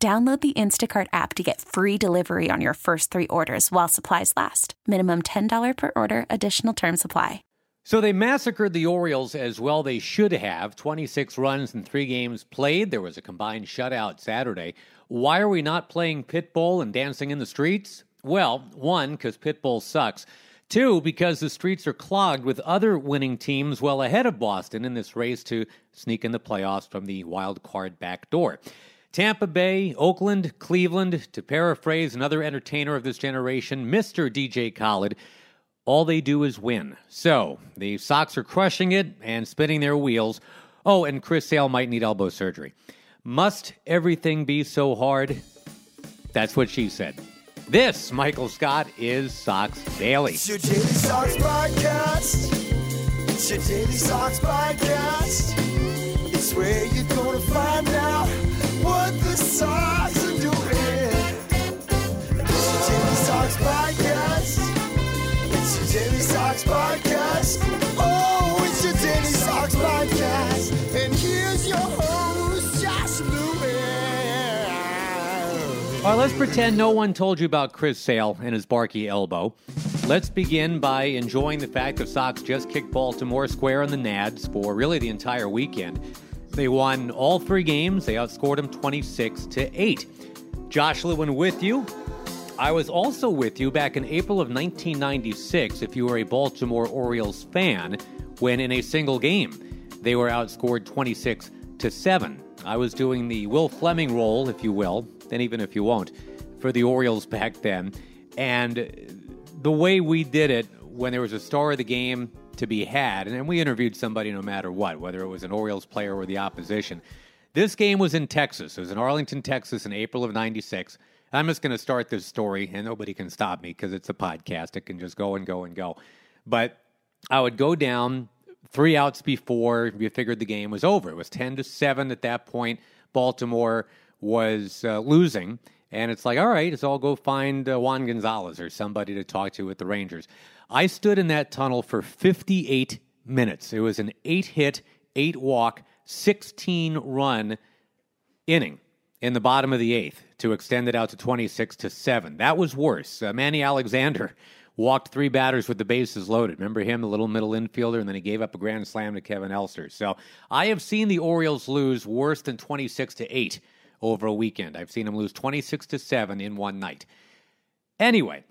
Download the Instacart app to get free delivery on your first three orders while supplies last. Minimum $10 per order, additional term supply. So they massacred the Orioles as well they should have. 26 runs in three games played. There was a combined shutout Saturday. Why are we not playing Pitbull and dancing in the streets? Well, one, because Pitbull sucks. Two, because the streets are clogged with other winning teams well ahead of Boston in this race to sneak in the playoffs from the wild card back door. Tampa Bay, Oakland, Cleveland, to paraphrase another entertainer of this generation, Mr. DJ Khaled, all they do is win. So the Sox are crushing it and spinning their wheels. Oh, and Chris Sale might need elbow surgery. Must everything be so hard? That's what she said. This, Michael Scott, is Sox Daily. It's your Daily Sox podcast. It's your Daily Sox podcast. It's where you're going to find out Oh. All right, let's pretend no one told you about Chris Sale and his barky elbow. Let's begin by enjoying the fact that Sox just kicked Baltimore square in the Nads for really the entire weekend. They won all three games. They outscored them 26 to 8. Josh Lewin with you. I was also with you back in April of 1996 if you were a Baltimore Orioles fan when in a single game they were outscored 26 to 7. I was doing the Will Fleming role, if you will, and even if you won't, for the Orioles back then. And the way we did it when there was a star of the game to be had, and we interviewed somebody no matter what, whether it was an Orioles player or the opposition. This game was in Texas. It was in Arlington, Texas in April of 96. I'm just going to start this story, and nobody can stop me because it's a podcast. It can just go and go and go. But I would go down three outs before we figured the game was over. It was 10 to 7 at that point. Baltimore was uh, losing. And it's like, all right, let's all go find uh, Juan Gonzalez or somebody to talk to with the Rangers. I stood in that tunnel for 58 minutes. It was an eight hit, eight walk, 16 run inning in the bottom of the eighth to extend it out to 26 to 7. That was worse. Uh, Manny Alexander walked three batters with the bases loaded. Remember him, the little middle infielder, and then he gave up a grand slam to Kevin Elster. So I have seen the Orioles lose worse than 26 to 8 over a weekend. I've seen them lose 26 to 7 in one night. Anyway,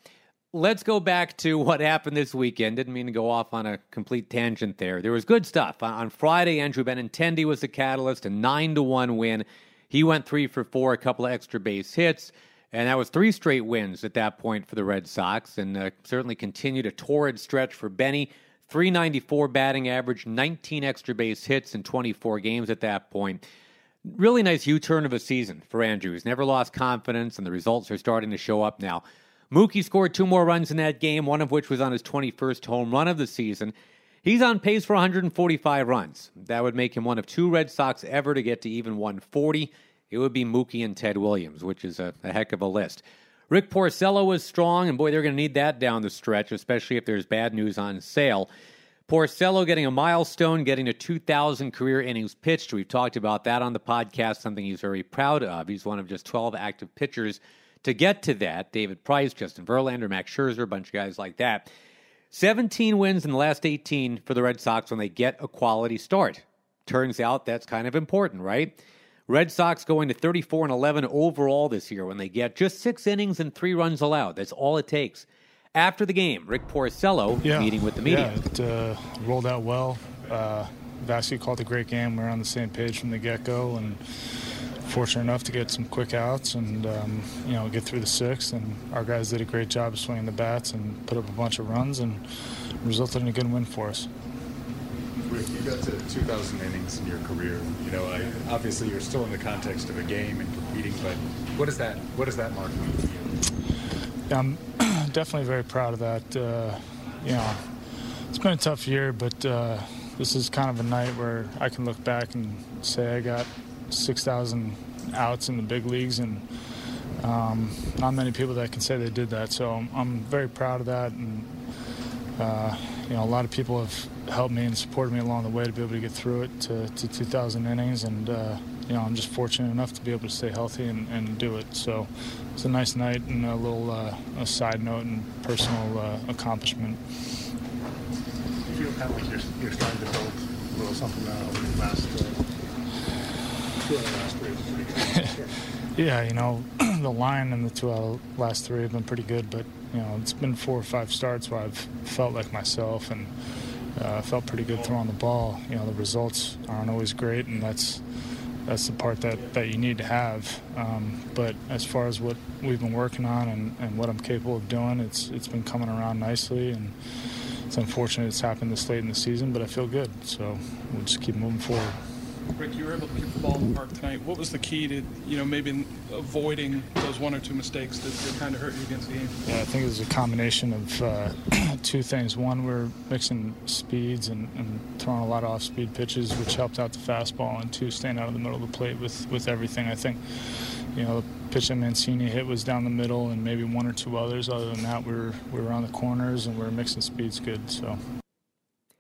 let's go back to what happened this weekend. Didn't mean to go off on a complete tangent there. There was good stuff. On Friday, Andrew Benintendi was the catalyst, a 9 to 1 win. He went 3 for 4, a couple of extra base hits. And that was three straight wins at that point for the Red Sox, and uh, certainly continued a torrid stretch for Benny. 394 batting average, 19 extra base hits in 24 games at that point. Really nice U turn of a season for Andrew. He's never lost confidence, and the results are starting to show up now. Mookie scored two more runs in that game, one of which was on his 21st home run of the season. He's on pace for 145 runs. That would make him one of two Red Sox ever to get to even 140 it would be Mookie and Ted Williams, which is a, a heck of a list. Rick Porcello was strong, and boy, they're going to need that down the stretch, especially if there's bad news on Sale. Porcello getting a milestone, getting to 2,000 career innings pitched. We've talked about that on the podcast, something he's very proud of. He's one of just 12 active pitchers to get to that. David Price, Justin Verlander, Max Scherzer, a bunch of guys like that. 17 wins in the last 18 for the Red Sox when they get a quality start. Turns out that's kind of important, right? Red Sox going to 34 and 11 overall this year when they get just six innings and three runs allowed. That's all it takes. After the game, Rick Porcello yeah. meeting with the media. Yeah, it uh, rolled out well. Uh, Vazquez called a great game. We are on the same page from the get go, and fortunate enough to get some quick outs and um, you know get through the sixth. And our guys did a great job of swinging the bats and put up a bunch of runs and resulted in a good win for us. you got to 2,000 innings in your career. You know, I, obviously you're still in the context of a game and competing, but what does that what does that mark mean to you? Yeah, I'm definitely very proud of that. Uh, you know, it's been a tough year, but uh, this is kind of a night where I can look back and say I got 6,000 outs in the big leagues, and um, not many people that can say they did that. So I'm, very proud of that, and uh, you know, a lot of people have helped me and supported me along the way to be able to get through it to, to 2,000 innings, and uh, you know, I'm just fortunate enough to be able to stay healthy and, and do it. So it's a nice night and a little uh, a side note and personal uh, accomplishment. You feel kind of like you're, you're starting to build a little something uh, over the last uh, two out of the last three. Yeah, you know, the line and the two out of last three have been pretty good, but you know, it's been four or five starts where I've felt like myself and uh, felt pretty good throwing the ball. You know, the results aren't always great, and that's that's the part that, that you need to have. Um, but as far as what we've been working on and, and what I'm capable of doing, it's it's been coming around nicely, and it's unfortunate it's happened this late in the season, but I feel good, so we'll just keep moving forward. Rick, you were able to keep the ball in the park tonight. What was the key to, you know, maybe avoiding those one or two mistakes that, that kind of hurt you against the game? Yeah, I think it was a combination of uh, two things. One, we're mixing speeds and, and throwing a lot of off-speed pitches, which helped out the fastball, and two, staying out of the middle of the plate with, with everything. I think, you know, the pitch that Mancini hit was down the middle, and maybe one or two others. Other than that, we were we were on the corners and we were mixing speeds good. So.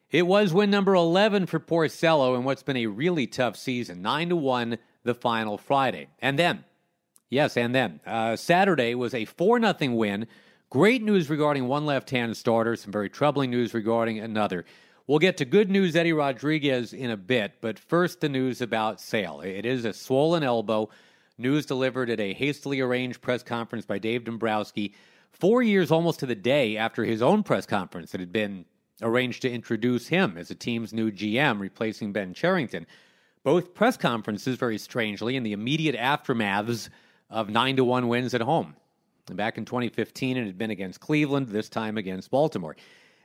It was win number 11 for Porcello in what's been a really tough season. 9 to 1 the final Friday. And then, yes, and then, uh, Saturday was a 4 0 win. Great news regarding one left hand starter, some very troubling news regarding another. We'll get to good news, Eddie Rodriguez, in a bit, but first the news about Sale. It is a swollen elbow. News delivered at a hastily arranged press conference by Dave Dombrowski, four years almost to the day after his own press conference that had been arranged to introduce him as the team's new GM, replacing Ben Cherington. Both press conferences, very strangely, in the immediate aftermaths of 9 to 1 wins at home. Back in 2015, it had been against Cleveland, this time against Baltimore.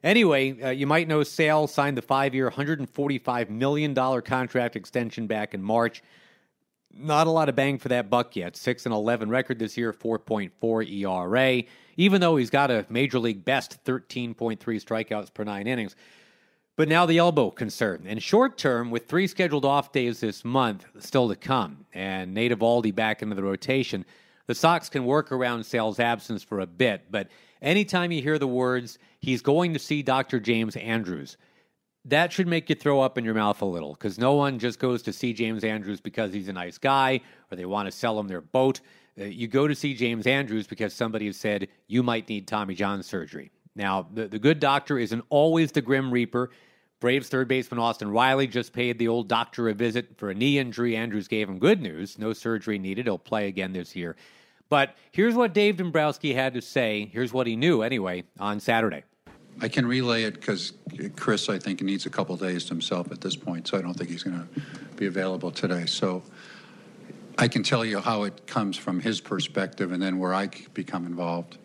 Anyway, uh, you might know Sale signed the five year, $145 million contract extension back in March. Not a lot of bang for that buck yet. 6 and 11 record this year, 4.4 ERA even though he's got a major league best 13.3 strikeouts per nine innings. But now the elbow concern. And short term, with three scheduled off days this month still to come, and Nate Eovaldi back into the rotation, the Sox can work around Sale's absence for a bit. But anytime you hear the words, he's going to see Dr. James Andrews, that should make you throw up in your mouth a little because no one just goes to see James Andrews because he's a nice guy or they want to sell him their boat. Uh, you go to see James Andrews because somebody has said you might need Tommy John surgery. Now, the, the good doctor isn't always the Grim Reaper. Braves third baseman Austin Riley just paid the old doctor a visit for a knee injury. Andrews gave him good news no surgery needed. He'll play again this year. But here's what Dave Dombrowski had to say. Here's what he knew, anyway, on Saturday. I can relay it because Chris, I think, needs a couple days to himself at this point, so I don't think he's going to be available today. So I can tell you how it comes from his perspective and then where I become involved.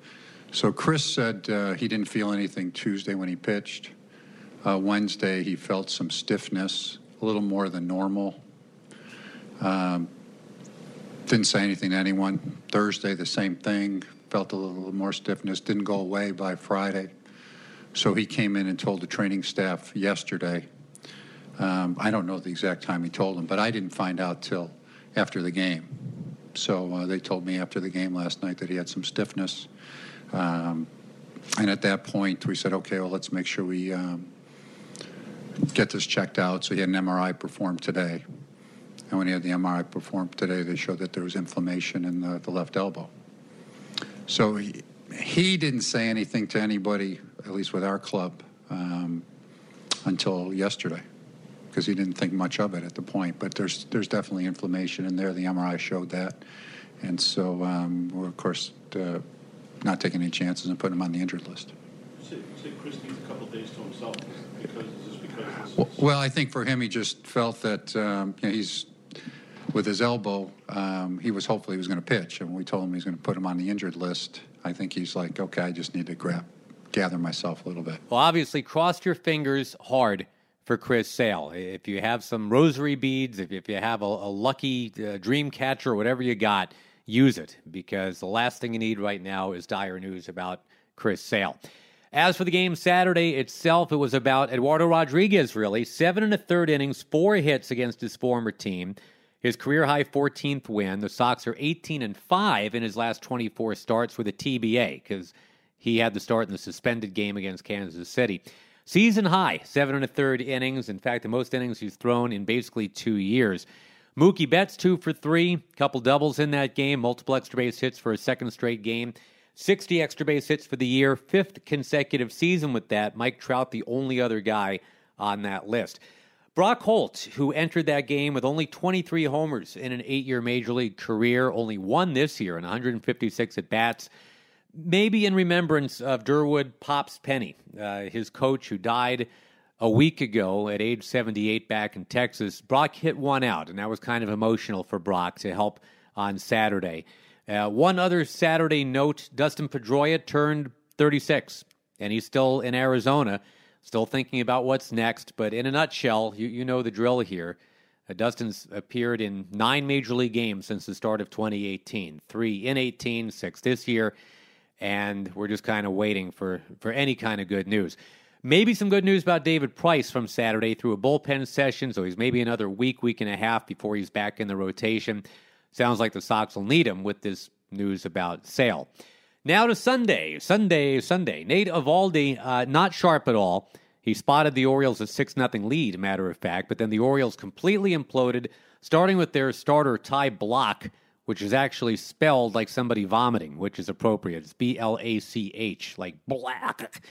So Chris said uh, he didn't feel anything Tuesday when he pitched. Uh, Wednesday, he felt some stiffness, a little more than normal. Um, didn't say anything to anyone. Thursday, the same thing. Felt a little more stiffness. Didn't go away by Friday. So he came in and told the training staff yesterday. Um, I don't know the exact time he told them, but I didn't find out till after the game. So uh, they told me after the game last night that he had some stiffness. Um, and at that point, we said, okay, well, let's make sure we um, get this checked out. So he had an MRI performed today. And when he had the MRI performed today, they showed that there was inflammation in the, the left elbow. So he, he, didn't say anything to anybody, at least with our club, um, until yesterday because he didn't think much of it at the point. But there's there's definitely inflammation in there. The MRI showed that, and so um, we're of course uh, not taking any chances and putting him on the injured list. Say, say Chris needs a couple days to himself because is this because well, well, I think for him, he just felt that um, you know, he's with his elbow. Um, he was hopefully he was going to pitch, and we told him he's going to put him on the injured list, I think he's like, okay, I just need to grab gather myself a little bit. Well, obviously, crossed your fingers hard for Chris Sale. If you have some rosary beads, if, if you have a, a lucky uh, dream catcher, whatever you got, use it because the last thing you need right now is dire news about Chris Sale. As for the game Saturday itself, it was about Eduardo Rodriguez, really. Seven and a third innings, four hits against his former team. His career high 14th win. The Sox are 18 and 5 in his last 24 starts with a TBA because he had the start in the suspended game against Kansas City. Season high, seven and a third innings. In fact, the most innings he's thrown in basically two years. Mookie Betts, two for three, couple doubles in that game, multiple extra base hits for a second straight game. 60 extra base hits for the year, fifth consecutive season with that. Mike Trout, the only other guy on that list. Brock Holt, who entered that game with only 23 homers in an eight year major league career, only one this year in 156 at bats. Maybe in remembrance of Durwood Pops Penny, uh, his coach who died a week ago at age 78 back in Texas. Brock hit one out, and that was kind of emotional for Brock to help on Saturday. Uh, one other Saturday note Dustin Pedroia turned 36, and he's still in Arizona. Still thinking about what's next, but in a nutshell, you, you know the drill here. Uh, Dustin's appeared in nine major league games since the start of 2018, three in 18, six this year, and we're just kind of waiting for, for any kind of good news. Maybe some good news about David Price from Saturday through a bullpen session, so he's maybe another week, week and a half before he's back in the rotation. Sounds like the Sox will need him with this news about Sale. Now to Sunday, Sunday, Sunday. Nate Eovaldi, uh, not sharp at all. He spotted the Orioles a 6 0 lead, matter of fact, but then the Orioles completely imploded, starting with their starter Ty Blach, which is actually spelled like somebody vomiting, which is appropriate. It's B L A C H, like black.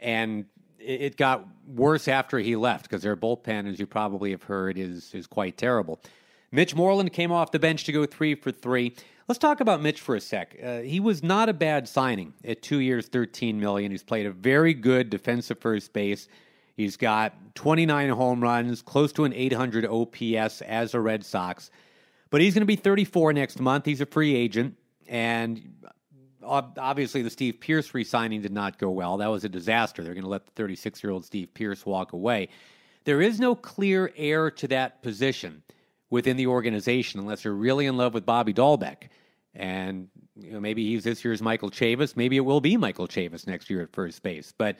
And it got worse after he left because their bullpen, as you probably have heard, is, is quite terrible. Mitch Moreland came off the bench to go three for three. Let's talk about Mitch for a sec. Uh, he was not a bad signing at two years, thirteen million. He's played a very good defensive first base. He's got 29 home runs, close to an 800 OPS as a Red Sox. But he's going to be 34 next month. He's a free agent, and obviously the Steve Pearce re-signing did not go well. That was a disaster. They're going to let the 36-year-old Steve Pearce walk away. There is no clear heir to that position within the organization unless you're really in love with Bobby Dalbec. And you know, maybe he's this year's Michael Chavis. Maybe it will be Michael Chavis next year at first base. But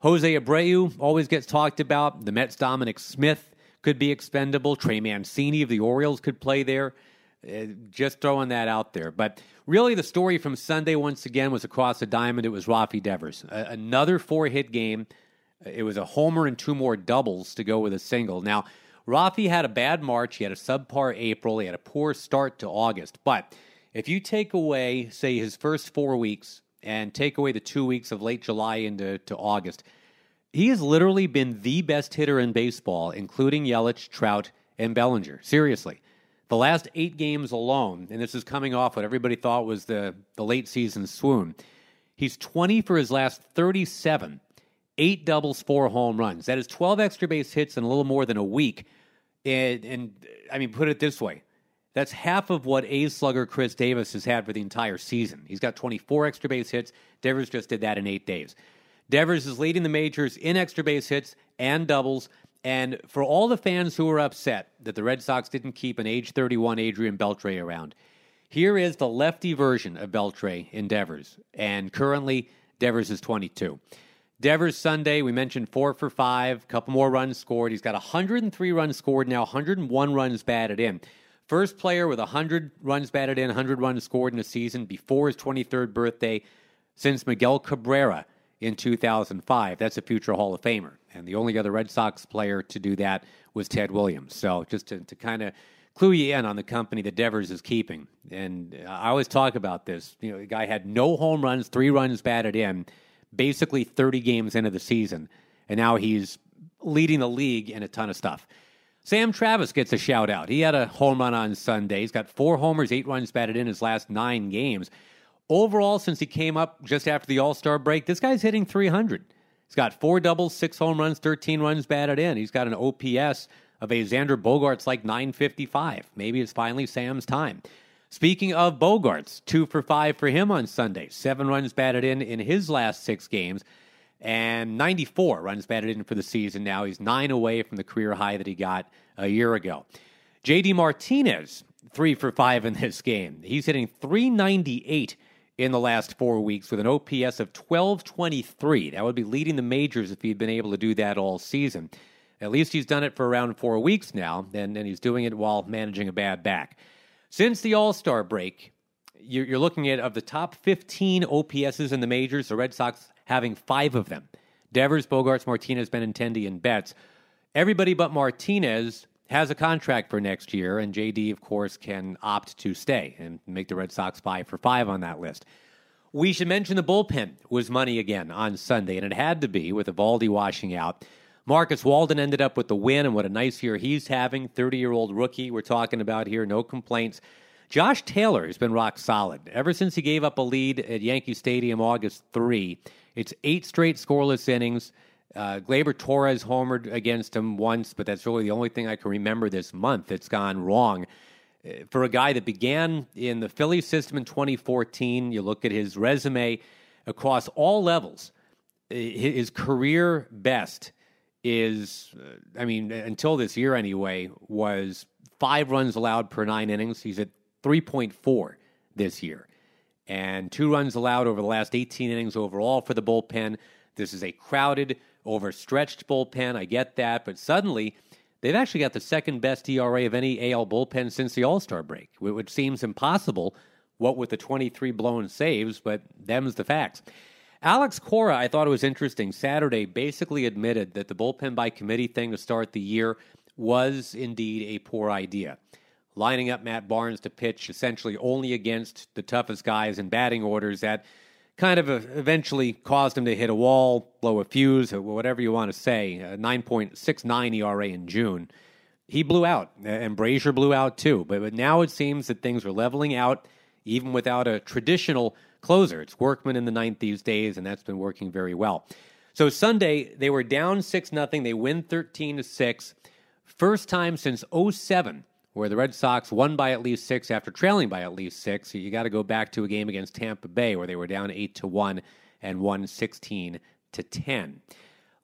Jose Abreu always gets talked about. The Mets' Dominic Smith could be expendable. Trey Mancini of the Orioles could play there. Uh, just throwing that out there. But really, the story from Sunday, once again, was across the diamond. It was Rafi Devers. another four hit game. It was a homer and two more doubles to go with a single. Now, Rafi had a bad March. He had a subpar April. He had a poor start to August. But if you take away, say, his first four weeks and take away the two weeks of late July into to August, he has literally been the best hitter in baseball, including Yelich, Trout, and Bellinger. Seriously. The last eight games alone, and this is coming off what everybody thought was the, the late season swoon, he's 20 for his last 37, eight doubles, four home runs. That is 12 extra base hits in a little more than a week and, and I mean, put it this way that's half of what A's slugger Khris Davis has had for the entire season. He's got 24 extra base hits. Devers just did that in eight days. Devers is leading the majors in extra base hits and doubles. And for all the fans who are upset that the Red Sox didn't keep an age 31 Adrian Beltre around, here is the lefty version of Beltre in Devers. And currently, Devers is 22. Devers Sunday, we mentioned four for five, couple more runs scored. He's got 103 runs scored now, 101 runs batted in. First player with 100 runs batted in, 100 runs scored in a season before his 23rd birthday since Miguel Cabrera in 2005. That's a future Hall of Famer. And the only other Red Sox player to do that was Ted Williams. So just to, to kind of clue you in on the company that Devers is keeping. And uh, I always talk about this. You know, the guy had no home runs, three runs batted in basically 30 games into the season, and now he's leading the league in a ton of stuff. Sam Travis gets a shout out. He had a home run on Sunday. He's got four homers, eight runs batted in his last nine games. Overall, since he came up just after the All Star break, this guy's hitting 300. He's got four doubles, six home runs, 13 runs batted in. He's got an OPS of a Xander Bogaerts like 955. Maybe it's finally Sam's time. Speaking of Bogaerts, two for five for him on Sunday. Seven runs batted in in his last six games. and 94 runs batted in for the season now. He's nine away from the career high that he got a year ago. JD Martinez, three for five in this game. He's hitting 398 in the last four weeks with an OPS of 1223. That would be leading the majors if he'd been able to do that all season. At least he's done it for around four weeks now, and, and he's doing it while managing a bad back. Since the All Star break, you're, you're looking at of the top 15 OPSs in the majors, the Red Sox having five of them. Devers, Bogaerts, Martinez, Benintendi, and Betts. Everybody but Martinez has a contract for next year, and JD, of course, can opt to stay and make the Red Sox five for five on that list. We should mention the bullpen was money again on Sunday, and it had to be with Eovaldi washing out. Marcus Walden ended up with the win, and what a nice year he's having. 30 year old rookie, we're talking about here, no complaints. Josh Taylor has been rock solid. Ever since he gave up a lead at Yankee Stadium August 3, it's eight straight scoreless innings. Uh, Gleyber Torres homered against him once, but that's really the only thing I can remember this month that's gone wrong. Uh, for a guy that began in the Philly system in 2014, you look at his resume across all levels. Uh, his career best is, uh, I mean, until this year anyway, was five runs allowed per nine innings. He's at 3.4 this year. And two runs allowed over the last 18 innings overall for the bullpen. This is a crowded, overstretched bullpen. I get that. But suddenly, they've actually got the second best ERA of any AL bullpen since the All Star break, which seems impossible, what with the 23 blown saves, but them's the facts. Alex Cora, I thought it was interesting. Saturday basically admitted that the bullpen by committee thing to start the year was indeed a poor idea. Lining up Matt Barnes to pitch essentially only against the toughest guys in batting orders that kind of eventually caused him to hit a wall, blow a fuse, whatever you want to say. Uh, 9.69 ERA in June. He blew out, and Brasier blew out too. But, but now it seems that things are leveling out, even without a traditional closer. It's Workman in the ninth these days, and that's been working very well. So Sunday they were down six nothing. They win thirteen to six. First time since 07 where the Red Sox won by at least six after trailing by at least six. You got to go back to a game against Tampa Bay where they were down eight to one and won sixteen to ten.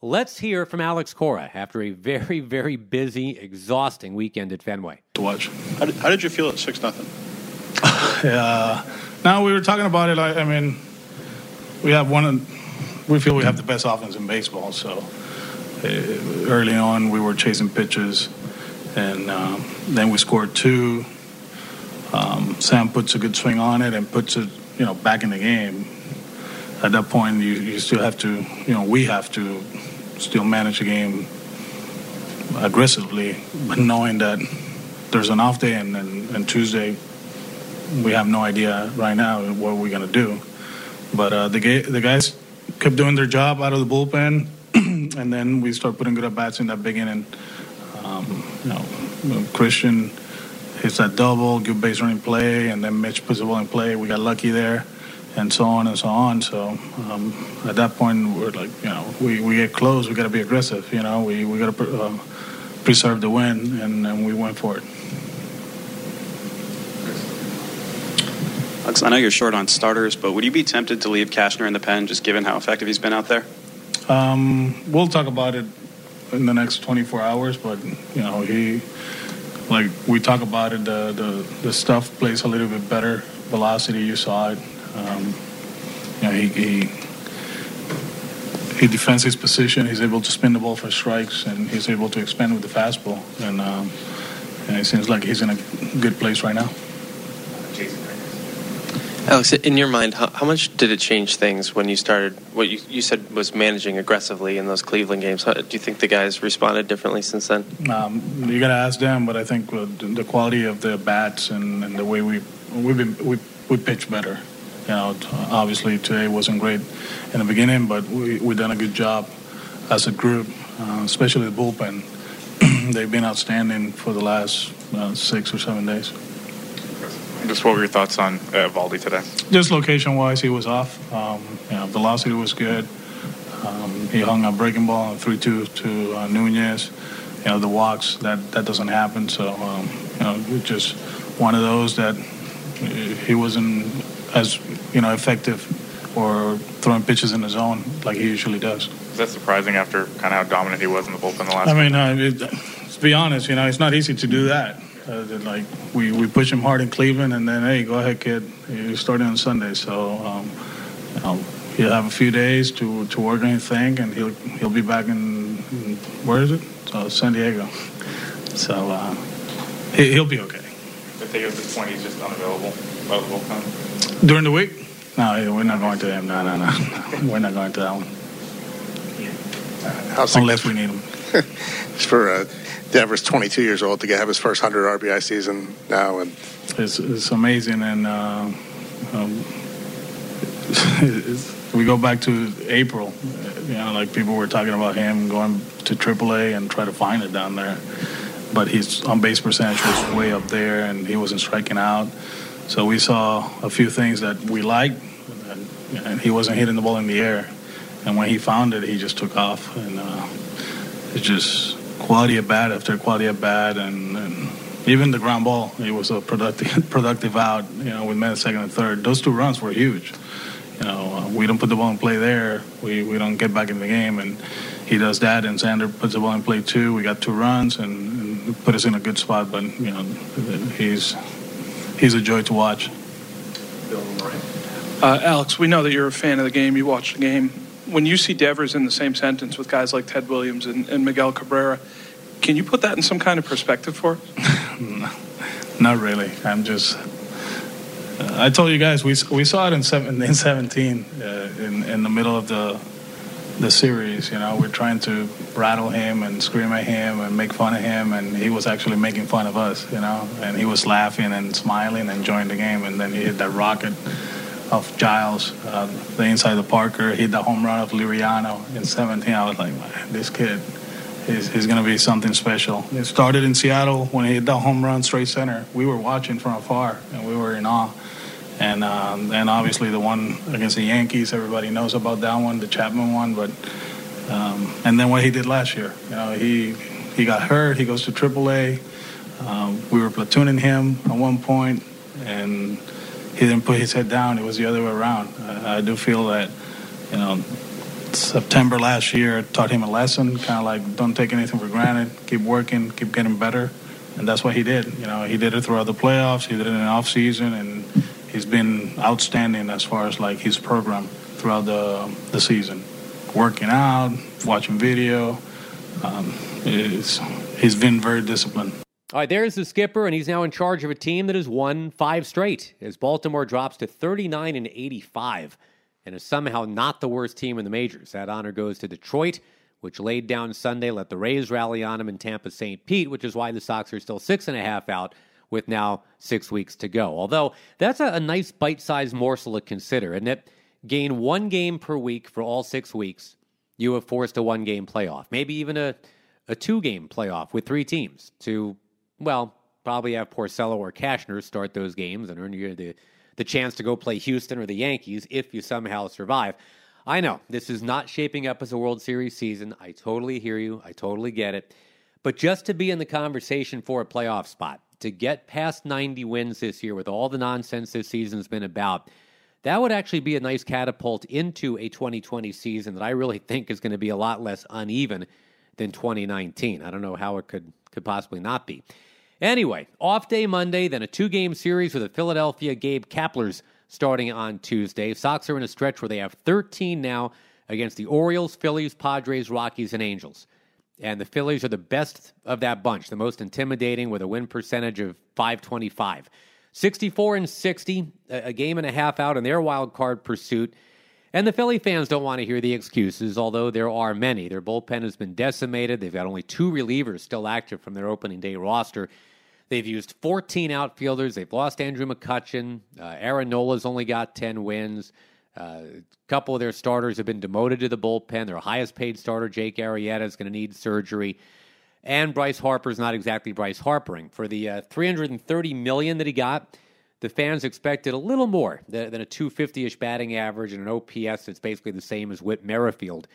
Let's hear from Alex Cora after a very, very busy, exhausting weekend at Fenway. To watch. How did, how did you feel at six nothing? yeah. Now we were talking about it. I, I mean, we have one. We feel we have the best offense in baseball. So uh, early on, we were chasing pitches and um, then we scored two. Um, Sam puts a good swing on it and puts it, you know, back in the game. At that point, you, you still have to, you know, we have to still manage the game aggressively, but knowing that there's an off day and, and, and Tuesday, we have no idea right now what we're gonna do. But uh, the the guys kept doing their job out of the bullpen, and then we start putting good at bats in that beginning. You know, Christian hits that double, good base running play, and then Mitch puts the ball in play. We got lucky there, and so on and so on. So um, at that point, we're like, you know, we, we get close. We got to be aggressive. You know, we we got to uh, preserve the win, and, and we went for it. Alex, I know you're short on starters, but would you be tempted to leave Cashner in the pen, just given how effective he's been out there? Um, we'll talk about it in the next 24 hours. But you know, he like we talk about it. The the, the stuff plays a little bit better. Velocity, you saw it. Um, you know, he, he he defends his position. He's able to spin the ball for strikes, and he's able to expand with the fastball. And um, and it seems like he's in a good place right now. Alex, in your mind, how, how, much did it change things when you started? What you, you said was managing aggressively in those Cleveland games. How, do you think the guys responded differently since then? Um, you got to ask them, but I think the quality of the bats and, and the way we we've been we we pitch better. You know, obviously today wasn't great in the beginning, but we we done a good job as a group, uh, especially the bullpen. They've been outstanding for the last uh, six or seven days. Just what were your thoughts on uh, Valdi today? Just location-wise, he was off. Um, you know, velocity was good. Um, he hung a breaking ball on three-two to uh, Nunez. You know, the walks that that doesn't happen. So um, you know, just one of those that he wasn't as you know effective or throwing pitches in the zone like he usually does. Is that surprising after kind of how dominant he was in the bullpen the last? I mean, uh, it, let's be honest. You know, it's not easy to do that. Uh, like we, we push him hard in Cleveland, and then hey, go ahead, kid. You're starting on Sunday, so um, you know, he'll have a few days to, to work on his thing, and he'll he'll be back in, in where is it? So San Diego. So uh, he, he'll be okay. I think at this point he's just unavailable by the bullpen. During the week? No, we're not going to him. No, no, no. no. We're not going to that one. How's Unless we need him. for Devers, 22 years old, to get have his first 100 RBI season now, and It's, it's amazing, and uh, um, we go back to April. You know, like people were talking about him going to AAA and try to find it down there, but his on base percentage was way up there, and he wasn't striking out. So we saw a few things that we liked, and, and he wasn't hitting the ball in the air. And when he found it, he just took off, and uh, it's just quality at bat after quality at bat, and, and even the ground ball. It was a productive productive out, you know, with men second and third. Those two runs were huge. You know, uh, we don't put the ball in play there. We we don't get back in the game, and he does that. And Xander puts the ball in play too. We got two runs and, and put us in a good spot. But you know, he's he's a joy to watch. Uh, Alex, we know that you're a fan of the game. You watch the game. When you see Devers in the same sentence with guys like Ted Williams and, and Miguel Cabrera, can you put that in some kind of perspective for us? Not really. I'm just. I told you guys we we saw it in seven, in 17 uh, in in the middle of the the series. You know, we're trying to rattle him and scream at him and make fun of him, and he was actually making fun of us. You know, and he was laughing and smiling and enjoying the game, and then he hit that rocket of Giles, uh, the inside of Parker, hit the home run of Liriano in 17. I was like, man, this kid is, is going to be something special. It started in Seattle when he hit the home run straight center. We were watching from afar, and we were in awe. And um, obviously the one against the Yankees, everybody knows about that one, the Chapman one. But um, and then what he did last year, you know, he he got hurt. He goes to AAA. Um, we were platooning him at one point, and he didn't put his head down. It was the other way around. I, I do feel that, you know, September last year taught him a lesson. Kind of like don't take anything for granted. Keep working. Keep getting better. And that's what he did. You know, he did it throughout the playoffs. He did it in the off season, and he's been outstanding as far as like his program throughout the the season. Working out, watching video. Um, he's been very disciplined. All right, there's the skipper, and he's now in charge of a team that has won five straight as Baltimore drops to 39 and 85 and is somehow not the worst team in the majors. That honor goes to Detroit, which laid down Sunday, let the Rays rally on them in Tampa St. Pete, which is why the Sox are still six and a half out with now six weeks to go. Although that's a, a nice bite sized morsel to consider, and it gain one game per week for all six weeks. You have forced a one game playoff, maybe even a, a two game playoff with three teams to well, probably have Porcello or Cashner start those games and earn you the, the chance to go play Houston or the Yankees if you somehow survive. I know this is not shaping up as a World Series season. I totally hear you. I totally get it. But just to be in the conversation for a playoff spot, to get past 90 wins this year with all the nonsense this season's been about, that would actually be a nice catapult into a 2020 season that I really think is going to be a lot less uneven than 2019. I don't know how it could could possibly not be. Anyway, off day Monday, then a two game series with the Philadelphia Gabe Kaplers starting on Tuesday. Sox are in a stretch where they have 13 now against the Orioles, Phillies, Padres, Rockies, and Angels. And the Phillies are the best of that bunch, the most intimidating with a win percentage of 525. 64 and 60, a game and a half out in their wild card pursuit. And the Philly fans don't want to hear the excuses, although there are many. Their bullpen has been decimated. They've got only two relievers still active from their opening day roster. They've used 14 outfielders. They've lost Andrew McCutchen. Uh, Aaron Nola's only got 10 wins. Uh, a couple of their starters have been demoted to the bullpen. Their highest paid starter, Jake Arrieta, is going to need surgery. And Bryce Harper's not exactly Bryce Harpering. For the uh, 330 million that he got, the fans expected a little more than, a 250-ish batting average and an OPS that's basically the same as Whit Merrifield.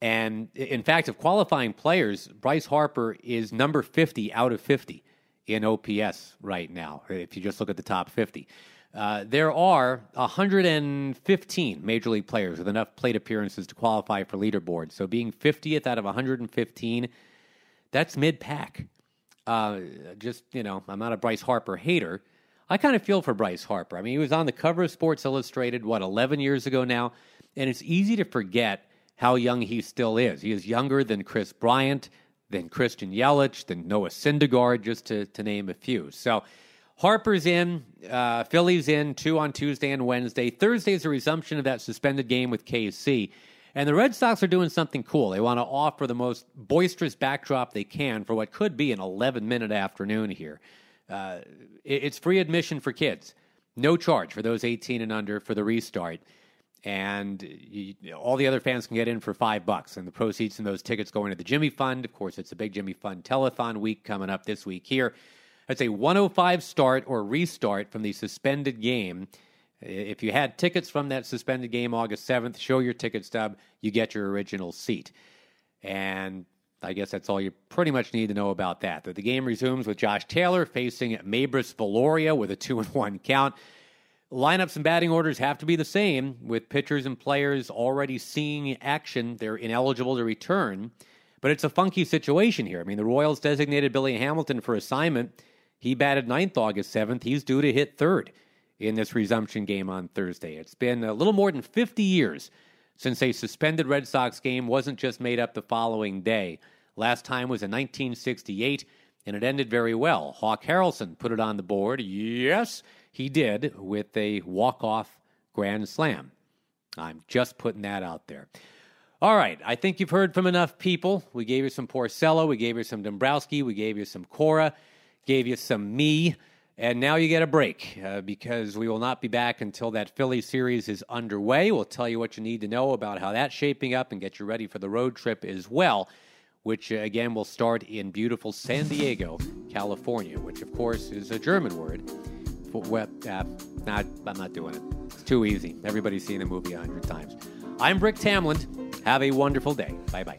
And in fact, of qualifying players, Bryce Harper is number 50 out of 50 in OPS right now, if you just look at the top 50. Uh, there are 115 major league players with enough plate appearances to qualify for leaderboard. So being 50th out of 115, that's mid pack. Uh, just, you know, I'm not a Bryce Harper hater. I kind of feel for Bryce Harper. I mean, he was on the cover of Sports Illustrated, what, 11 years ago now? And it's easy to forget how young he still is. He is younger than Kris Bryant, than Christian Yelich, than Noah Syndergaard, just to, to name a few. So Harper's in, uh, Philly's in, two on Tuesday and Wednesday. Thursday is a resumption of that suspended game with KC. And the Red Sox are doing something cool. They want to offer the most boisterous backdrop they can for what could be an 11 minute afternoon here. Uh, it's free admission for kids, no charge for those 18 and under for the restart. And you, all the other fans can get in for five bucks. And the proceeds from those tickets go into the Jimmy Fund. Of course, it's a big Jimmy Fund telethon week coming up this week here. It's a 105 start or restart from the suspended game. If you had tickets from that suspended game August 7th, show your ticket stub, you get your original seat. And I guess that's all you pretty much need to know about that. The game resumes with Josh Taylor facing Meibrys Viloria with a 2 and 1 count. Lineups and batting orders have to be the same, with pitchers and players already seeing action. They're ineligible to return. But it's a funky situation here. I mean, the Royals designated Billy Hamilton for assignment. He batted ninth August 7th. He's due to hit third in this resumption game on Thursday. It's been a little more than 50 years since a suspended Red Sox game wasn't just made up the following day. Last time was in 1968, and it ended very well. Hawk Harrelson put it on the board. Yes, he did with a walk-off grand slam. I'm just putting that out there. All right, I think you've heard from enough people. We gave you some Porcello, we gave you some Dombrowski, we gave you some Cora, gave you some me. And now you get a break uh, because we will not be back until that Philly series is underway. We'll tell you what you need to know about how that's shaping up and get you ready for the road trip as well, which uh, again will start in beautiful San Diego, California, which of course is a German word. For, uh, not, I'm not doing it. It's too easy. Everybody's seen the movie a hundred times. I'm Brick Tamland. Have a wonderful day. Bye bye.